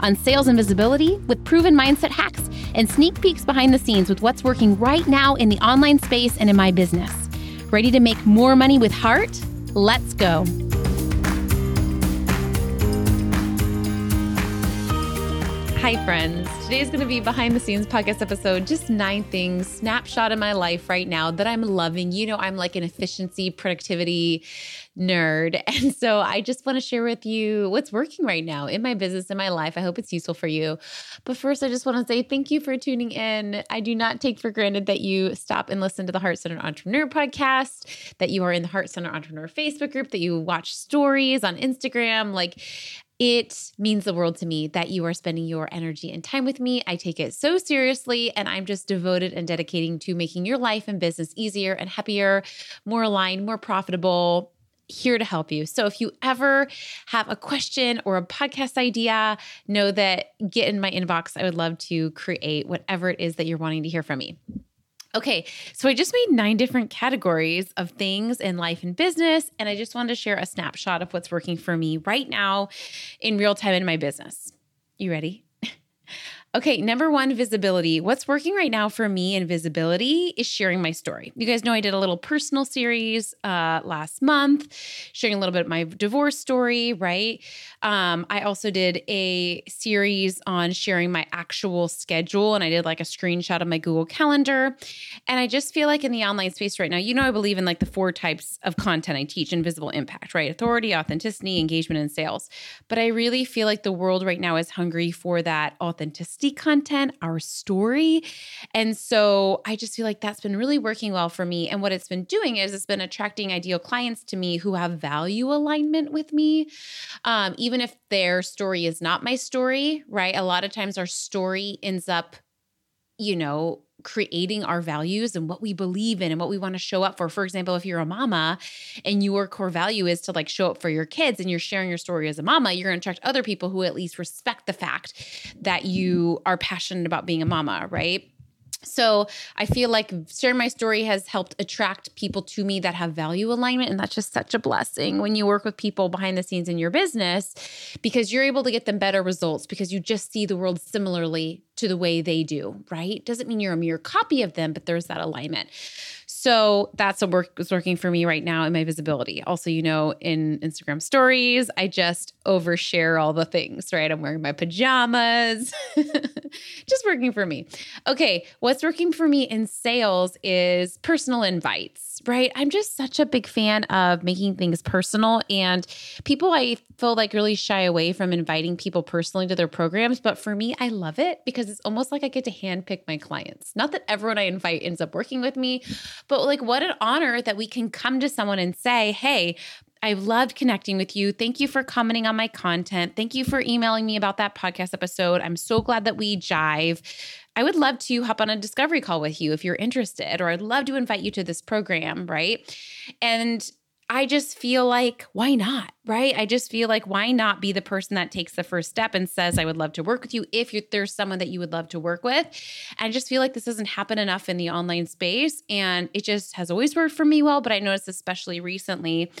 on sales and visibility with proven mindset hacks and sneak peeks behind the scenes with what's working right now in the online space and in my business. Ready to make more money with heart? Let's go. Hi, friends. Today is going to be behind the scenes podcast episode. Just nine things, snapshot of my life right now that I'm loving. You know, I'm like an efficiency, productivity nerd. And so I just want to share with you what's working right now in my business, in my life. I hope it's useful for you. But first, I just want to say thank you for tuning in. I do not take for granted that you stop and listen to the Heart Centered Entrepreneur podcast, that you are in the Heart Centered Entrepreneur Facebook group, that you watch stories on Instagram. Like, it means the world to me that you are spending your energy and time with me. I take it so seriously, and I'm just devoted and dedicating to making your life and business easier and happier, more aligned, more profitable. Here to help you. So, if you ever have a question or a podcast idea, know that get in my inbox. I would love to create whatever it is that you're wanting to hear from me. Okay, so I just made nine different categories of things in life and business, and I just wanted to share a snapshot of what's working for me right now in real time in my business. You ready? Okay, number one, visibility. What's working right now for me in visibility is sharing my story. You guys know I did a little personal series uh, last month, sharing a little bit of my divorce story, right? Um, I also did a series on sharing my actual schedule, and I did like a screenshot of my Google Calendar. And I just feel like in the online space right now, you know, I believe in like the four types of content I teach invisible impact, right? Authority, authenticity, engagement, and sales. But I really feel like the world right now is hungry for that authenticity content, our story. And so I just feel like that's been really working well for me. And what it's been doing is it's been attracting ideal clients to me who have value alignment with me. Um, even if their story is not my story, right? A lot of times our story ends up, you know, creating our values and what we believe in and what we want to show up for. For example, if you're a mama and your core value is to like show up for your kids and you're sharing your story as a mama, you're going to attract other people who at least respect the fact that you are passionate about being a mama, right? So I feel like sharing my story has helped attract people to me that have value alignment. And that's just such a blessing when you work with people behind the scenes in your business because you're able to get them better results because you just see the world similarly to the way they do, right? Doesn't mean you're a mere copy of them, but there's that alignment. So that's what work is working for me right now in my visibility. Also, you know, in Instagram stories, I just overshare all the things, right? I'm wearing my pajamas. just working for me. Okay, what's working for me in sales is personal invites, right? I'm just such a big fan of making things personal and people I feel like really shy away from inviting people personally to their programs, but for me, I love it because it's almost like I get to handpick my clients. Not that everyone I invite ends up working with me, but but like, what an honor that we can come to someone and say, hey, I've loved connecting with you. Thank you for commenting on my content. Thank you for emailing me about that podcast episode. I'm so glad that we jive. I would love to hop on a discovery call with you if you're interested, or I'd love to invite you to this program, right? And I just feel like, why not? Right? I just feel like, why not be the person that takes the first step and says, I would love to work with you if there's someone that you would love to work with. And I just feel like this doesn't happen enough in the online space. And it just has always worked for me well. But I noticed, especially recently,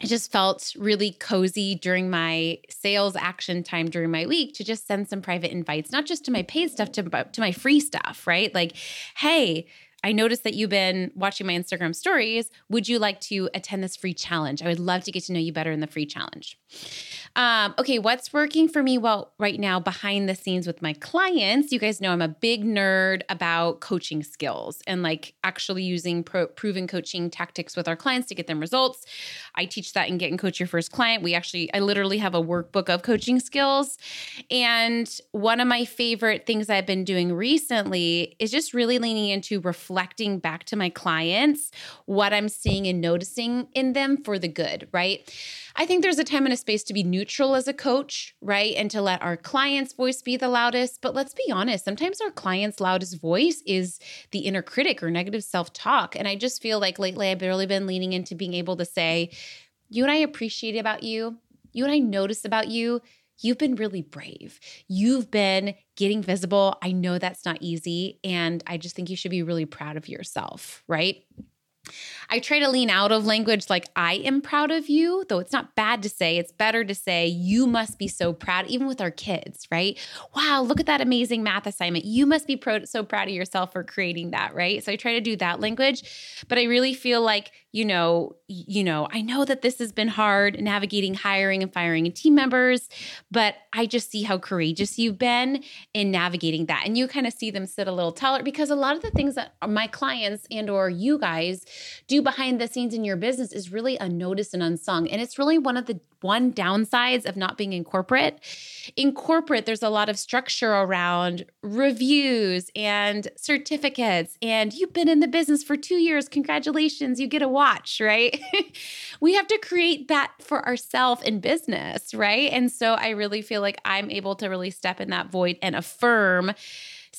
it just felt really cozy during my sales action time during my week to just send some private invites, not just to my paid stuff, to, to my free stuff, right? Like, hey, I noticed that you've been watching my Instagram stories. Would you like to attend this free challenge? I would love to get to know you better in the free challenge. Um, okay, what's working for me well right now behind the scenes with my clients? You guys know I'm a big nerd about coaching skills and like actually using pro- proven coaching tactics with our clients to get them results. I teach that in Getting Coach Your First Client. We actually, I literally have a workbook of coaching skills. And one of my favorite things I've been doing recently is just really leaning into reflecting back to my clients what I'm seeing and noticing in them for the good, right? I think there's a time and a space to be neutral as a coach, right? And to let our client's voice be the loudest. But let's be honest, sometimes our client's loudest voice is the inner critic or negative self talk. And I just feel like lately I've really been leaning into being able to say, you and I appreciate about you, you and I notice about you. You've been really brave. You've been getting visible. I know that's not easy. And I just think you should be really proud of yourself, right? I try to lean out of language like I am proud of you, though it's not bad to say. It's better to say you must be so proud, even with our kids, right? Wow, look at that amazing math assignment. You must be pro- so proud of yourself for creating that, right? So I try to do that language, but I really feel like you know, you know, I know that this has been hard navigating hiring and firing and team members, but I just see how courageous you've been in navigating that. And you kind of see them sit a little taller because a lot of the things that my clients and or you guys do behind the scenes in your business is really unnoticed and unsung. And it's really one of the one downsides of not being in corporate. In corporate, there's a lot of structure around reviews and certificates. And you've been in the business for two years. Congratulations, you get a watch, right? we have to create that for ourselves in business, right? And so I really feel like I'm able to really step in that void and affirm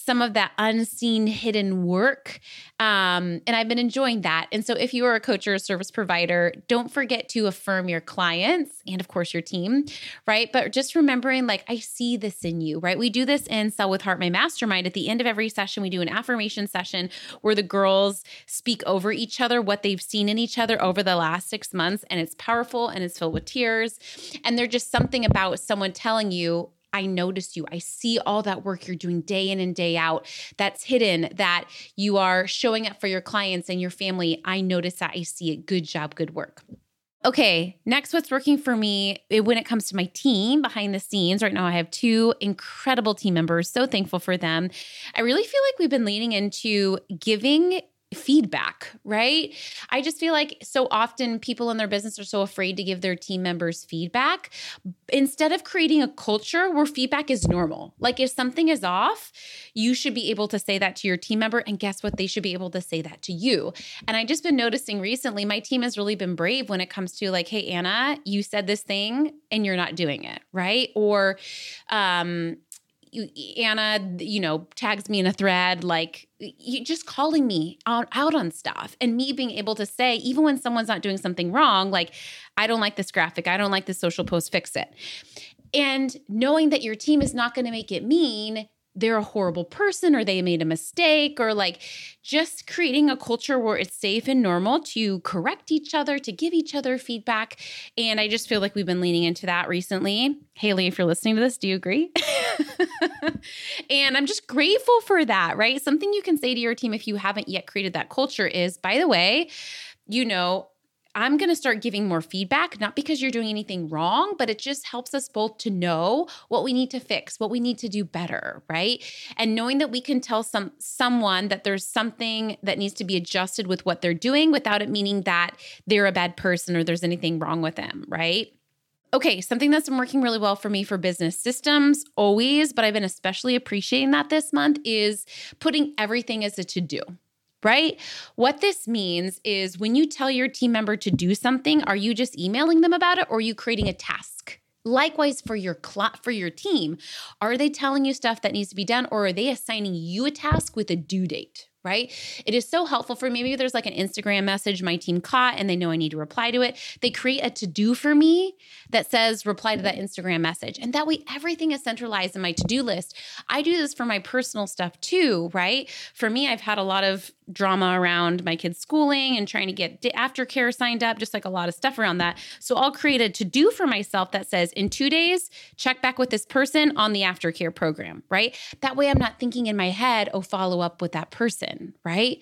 some of that unseen hidden work. Um, and I've been enjoying that. And so if you are a coach or a service provider, don't forget to affirm your clients and, of course, your team, right? But just remembering, like, I see this in you, right? We do this in Sell with Heart, my mastermind. At the end of every session, we do an affirmation session where the girls speak over each other, what they've seen in each other over the last six months. And it's powerful and it's filled with tears. And there's just something about someone telling you, I notice you. I see all that work you're doing day in and day out that's hidden, that you are showing up for your clients and your family. I notice that. I see it. Good job. Good work. Okay, next, what's working for me eh, when it comes to my team behind the scenes? Right now, I have two incredible team members. So thankful for them. I really feel like we've been leaning into giving feedback, right? I just feel like so often people in their business are so afraid to give their team members feedback. Instead of creating a culture where feedback is normal, like if something is off, you should be able to say that to your team member. And guess what? They should be able to say that to you. And I just been noticing recently, my team has really been brave when it comes to like, hey, Anna, you said this thing and you're not doing it, right? Or, um, Anna, you know, tags me in a thread, like just calling me out, out on stuff and me being able to say, even when someone's not doing something wrong, like, I don't like this graphic, I don't like this social post, fix it. And knowing that your team is not going to make it mean they're a horrible person or they made a mistake or like just creating a culture where it's safe and normal to correct each other, to give each other feedback. And I just feel like we've been leaning into that recently. Haley, if you're listening to this, do you agree? and I'm just grateful for that, right? Something you can say to your team if you haven't yet created that culture is, by the way, you know, I'm going to start giving more feedback, not because you're doing anything wrong, but it just helps us both to know what we need to fix, what we need to do better, right? And knowing that we can tell some someone that there's something that needs to be adjusted with what they're doing without it meaning that they're a bad person or there's anything wrong with them, right? Okay, something that's been working really well for me for business systems always, but I've been especially appreciating that this month is putting everything as a to do right? What this means is when you tell your team member to do something, are you just emailing them about it or are you creating a task? Likewise for your cl- for your team, are they telling you stuff that needs to be done or are they assigning you a task with a due date? Right? It is so helpful for me. maybe there's like an Instagram message my team caught and they know I need to reply to it. They create a to do for me that says reply to that Instagram message. And that way everything is centralized in my to do list. I do this for my personal stuff too, right? For me, I've had a lot of drama around my kids' schooling and trying to get aftercare signed up, just like a lot of stuff around that. So I'll create a to do for myself that says in two days, check back with this person on the aftercare program, right? That way I'm not thinking in my head, oh, follow up with that person, right?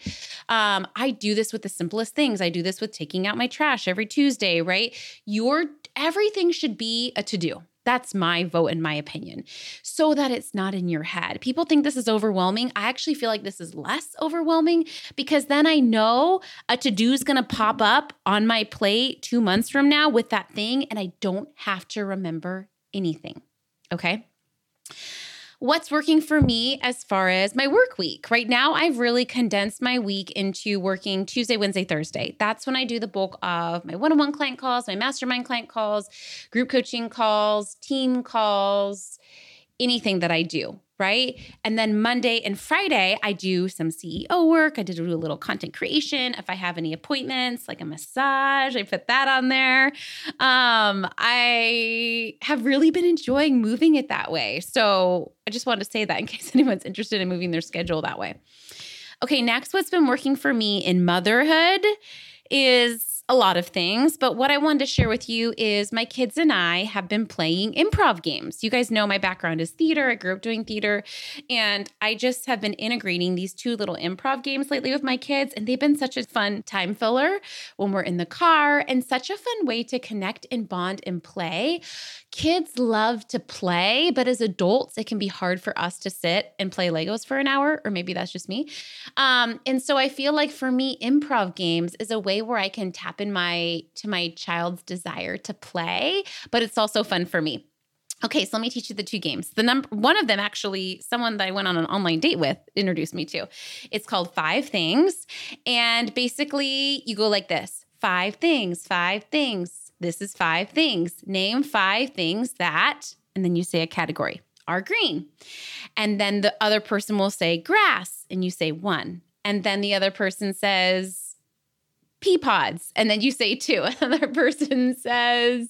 Um, I do this with the simplest things. I do this with taking out my trash every Tuesday, right? Your everything should be a to do. That's my vote in my opinion, so that it's not in your head. People think this is overwhelming. I actually feel like this is less overwhelming because then I know a to do is going to pop up on my plate two months from now with that thing, and I don't have to remember anything. Okay. What's working for me as far as my work week. Right now, I've really condensed my week into working Tuesday, Wednesday, Thursday. That's when I do the bulk of my one on one client calls, my mastermind client calls, group coaching calls, team calls, anything that I do right? And then Monday and Friday, I do some CEO work. I did do a little content creation. If I have any appointments, like a massage, I put that on there. Um, I have really been enjoying moving it that way. So I just wanted to say that in case anyone's interested in moving their schedule that way. Okay, next, what's been working for me in motherhood is a lot of things, but what I wanted to share with you is my kids and I have been playing improv games. You guys know my background is theater. I grew up doing theater, and I just have been integrating these two little improv games lately with my kids, and they've been such a fun time filler when we're in the car and such a fun way to connect and bond and play. Kids love to play, but as adults, it can be hard for us to sit and play Legos for an hour, or maybe that's just me. Um, and so I feel like for me, improv games is a way where I can tap in my to my child's desire to play, but it's also fun for me. Okay, so let me teach you the two games. The number one of them actually someone that I went on an online date with introduced me to. It's called 5 things and basically you go like this. 5 things, 5 things. This is 5 things. Name 5 things that and then you say a category are green. And then the other person will say grass and you say 1. And then the other person says pea pods. And then you say two. Another person says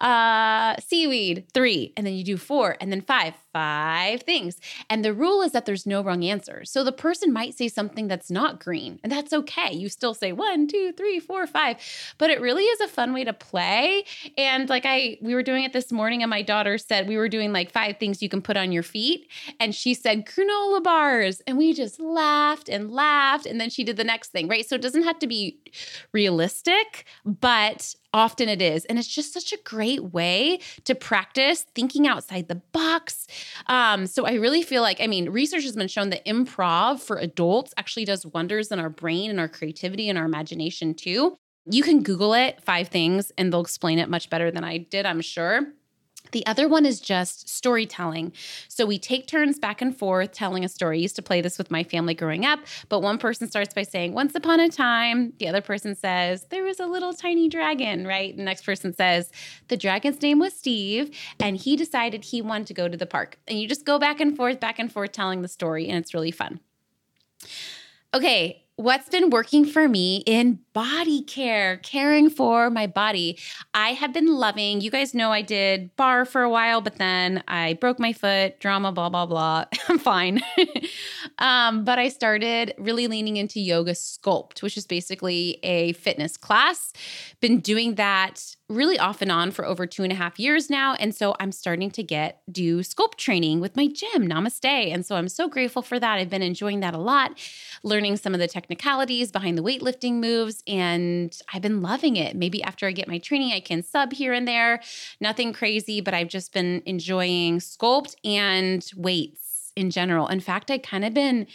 uh, seaweed, three. And then you do four and then five five things. And the rule is that there's no wrong answer. So the person might say something that's not green, and that's okay. You still say one, two, three, four, five. But it really is a fun way to play. And like I, we were doing it this morning, and my daughter said we were doing like five things you can put on your feet. And she said granola bars. And we just laughed and laughed. And then she did the next thing, right? So it doesn't have to be realistic, but often it is. And it's just such a great way to practice thinking outside the box. Um, so I really feel like, I mean, research has been shown that improv for adults actually does wonders in our brain and our creativity and our imagination too. You can Google it, five things, and they'll explain it much better than I did, I'm sure. The other one is just storytelling. So we take turns back and forth telling a story. I used to play this with my family growing up, but one person starts by saying, Once upon a time. The other person says, There was a little tiny dragon, right? The next person says, The dragon's name was Steve, and he decided he wanted to go to the park. And you just go back and forth, back and forth telling the story, and it's really fun. Okay, what's been working for me in body care, caring for my body. I have been loving, you guys know I did barre for a while, but then I broke my foot, drama, blah, blah, blah. I'm fine. um, but I started really leaning into yoga sculpt, which is basically a fitness class. Been doing that really off and on for over two and a half years now. And so I'm starting to get do sculpt training with my gym, Namaste. And so I'm so grateful for that. I've been enjoying that a lot, learning some of the technicalities behind the weightlifting moves. And I've been loving it. Maybe after I get my training, I can sub here and there. Nothing crazy, but I've just been enjoying sculpt and weights in general. In fact, I kind of been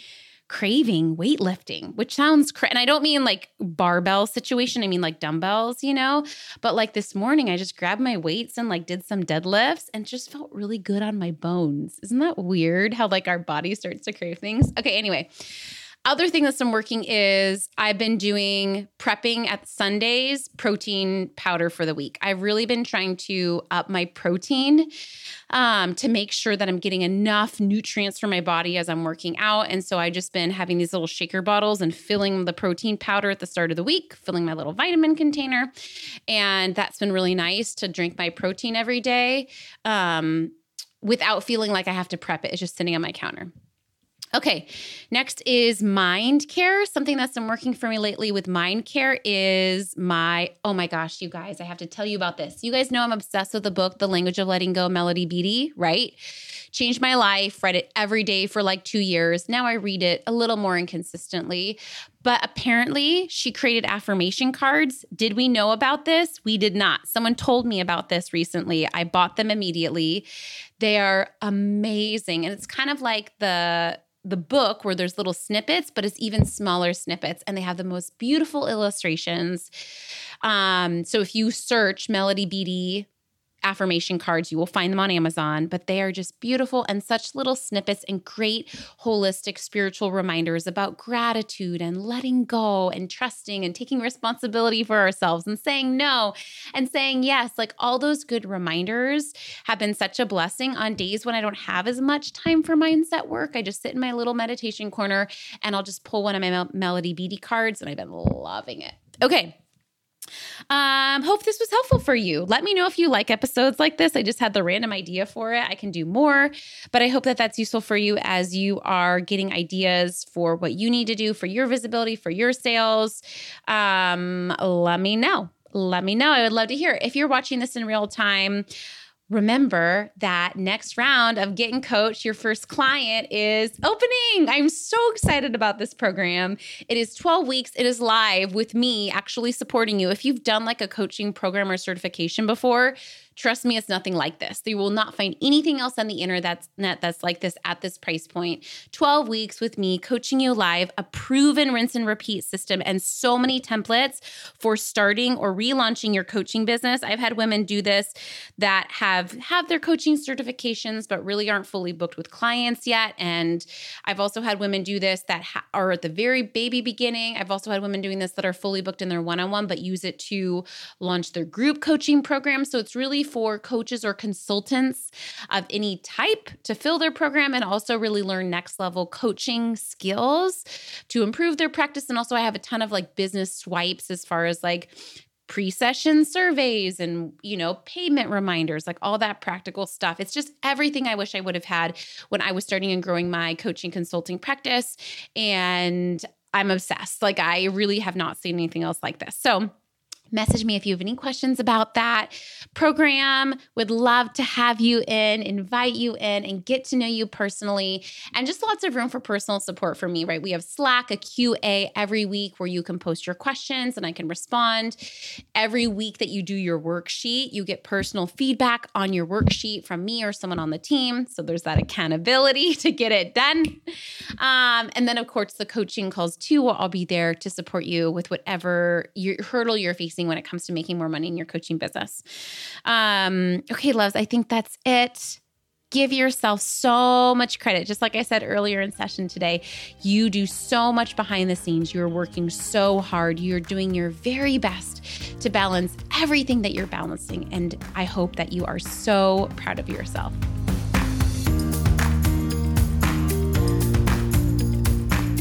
craving weightlifting, which sounds cra- and I don't mean like barbell situation, I mean like dumbbells, you know. But like this morning I just grabbed my weights and like did some deadlifts and just felt really good on my bones. Isn't that weird how like our body starts to crave things? Okay, anyway. Other thing that's been working is I've been doing prepping at Sundays protein powder for the week. I've really been trying to up my protein um, to make sure that I'm getting enough nutrients for my body as I'm working out. And so I've just been having these little shaker bottles and filling the protein powder at the start of the week, filling my little vitamin container. And that's been really nice to drink my protein every day um, without feeling like I have to prep it. It's just sitting on my counter. Okay, next is mind care. Something that's been working for me lately with mind care is my, oh my gosh, you guys, I have to tell you about this. You guys know I'm obsessed with the book, The Language of Letting Go, Melody Beattie, right? Changed my life, read it every day for like two years. Now I read it a little more inconsistently. But apparently, she created affirmation cards. Did we know about this? We did not. Someone told me about this recently. I bought them immediately. They are amazing. And it's kind of like the the book where there's little snippets, but it's even smaller snippets, and they have the most beautiful illustrations. Um, so if you search Melody Beattie affirmation cards. You will find them on Amazon, but they are just beautiful and such little snippets and great holistic spiritual reminders about gratitude and letting go and trusting and taking responsibility for ourselves and saying no and saying yes. Like all those good reminders have been such a blessing on days when I don't have as much time for mindset work. I just sit in my little meditation corner and I'll just pull one of my Mel- Melody Beattie cards, and I've been loving it. Okay. Um, hope this was helpful for you. Let me know if you like episodes like this. I just had the random idea for it. I can do more, but I hope that that's useful for you as you are getting ideas for what you need to do for your visibility, for your sales. Um, let me know. Let me know. I would love to hear. If you're watching this in real time, remember that next round of Getting Coached, your first client is opening. I'm so excited about this program. It is 12 weeks, it is live with me actually supporting you. If you've done like a coaching program or certification before, Trust me, it's nothing like this. You will not find anything else on the internet that's like this at this price point. 12 weeks with me coaching you live, a proven rinse and repeat system, and so many templates for starting or relaunching your coaching business. I've had women do this that have have their coaching certifications but really aren't fully booked with clients yet. And I've also had women do this that ha- are at the very baby beginning. I've also had women doing this that are fully booked in their one-on-one but use it to launch their group coaching program. So it's really for coaches or consultants of any type to fill their program and also really learn next level coaching skills to improve their practice. And also, I have a ton of like business swipes as far as like pre-session surveys and you know payment reminders like all that practical stuff. It's just everything i wish i would have had when i was starting and growing my coaching consulting practice. And i'm obsessed. Like i really have not seen anything else like this. So Message me if you have any questions about that program. Would love to have you in, invite you in, and get to know you personally. And just lots of room for personal support for me, right? We have Slack, a QA every week where you can post your questions and I can respond. Every week that you do your worksheet, you get personal feedback on your worksheet from me or someone on the team. So there's that accountability to get it done. Um, and then, of course, the coaching calls too. I'll be there to support you with whatever your hurdle you're facing when it comes to making more money in your coaching business. Um, okay, loves, I think that's it. Give yourself so much credit. Just like I said earlier in session today, you do so much behind the scenes. You're working so hard. You're doing your very best to balance everything that you're balancing. And I hope that you are so proud of yourself.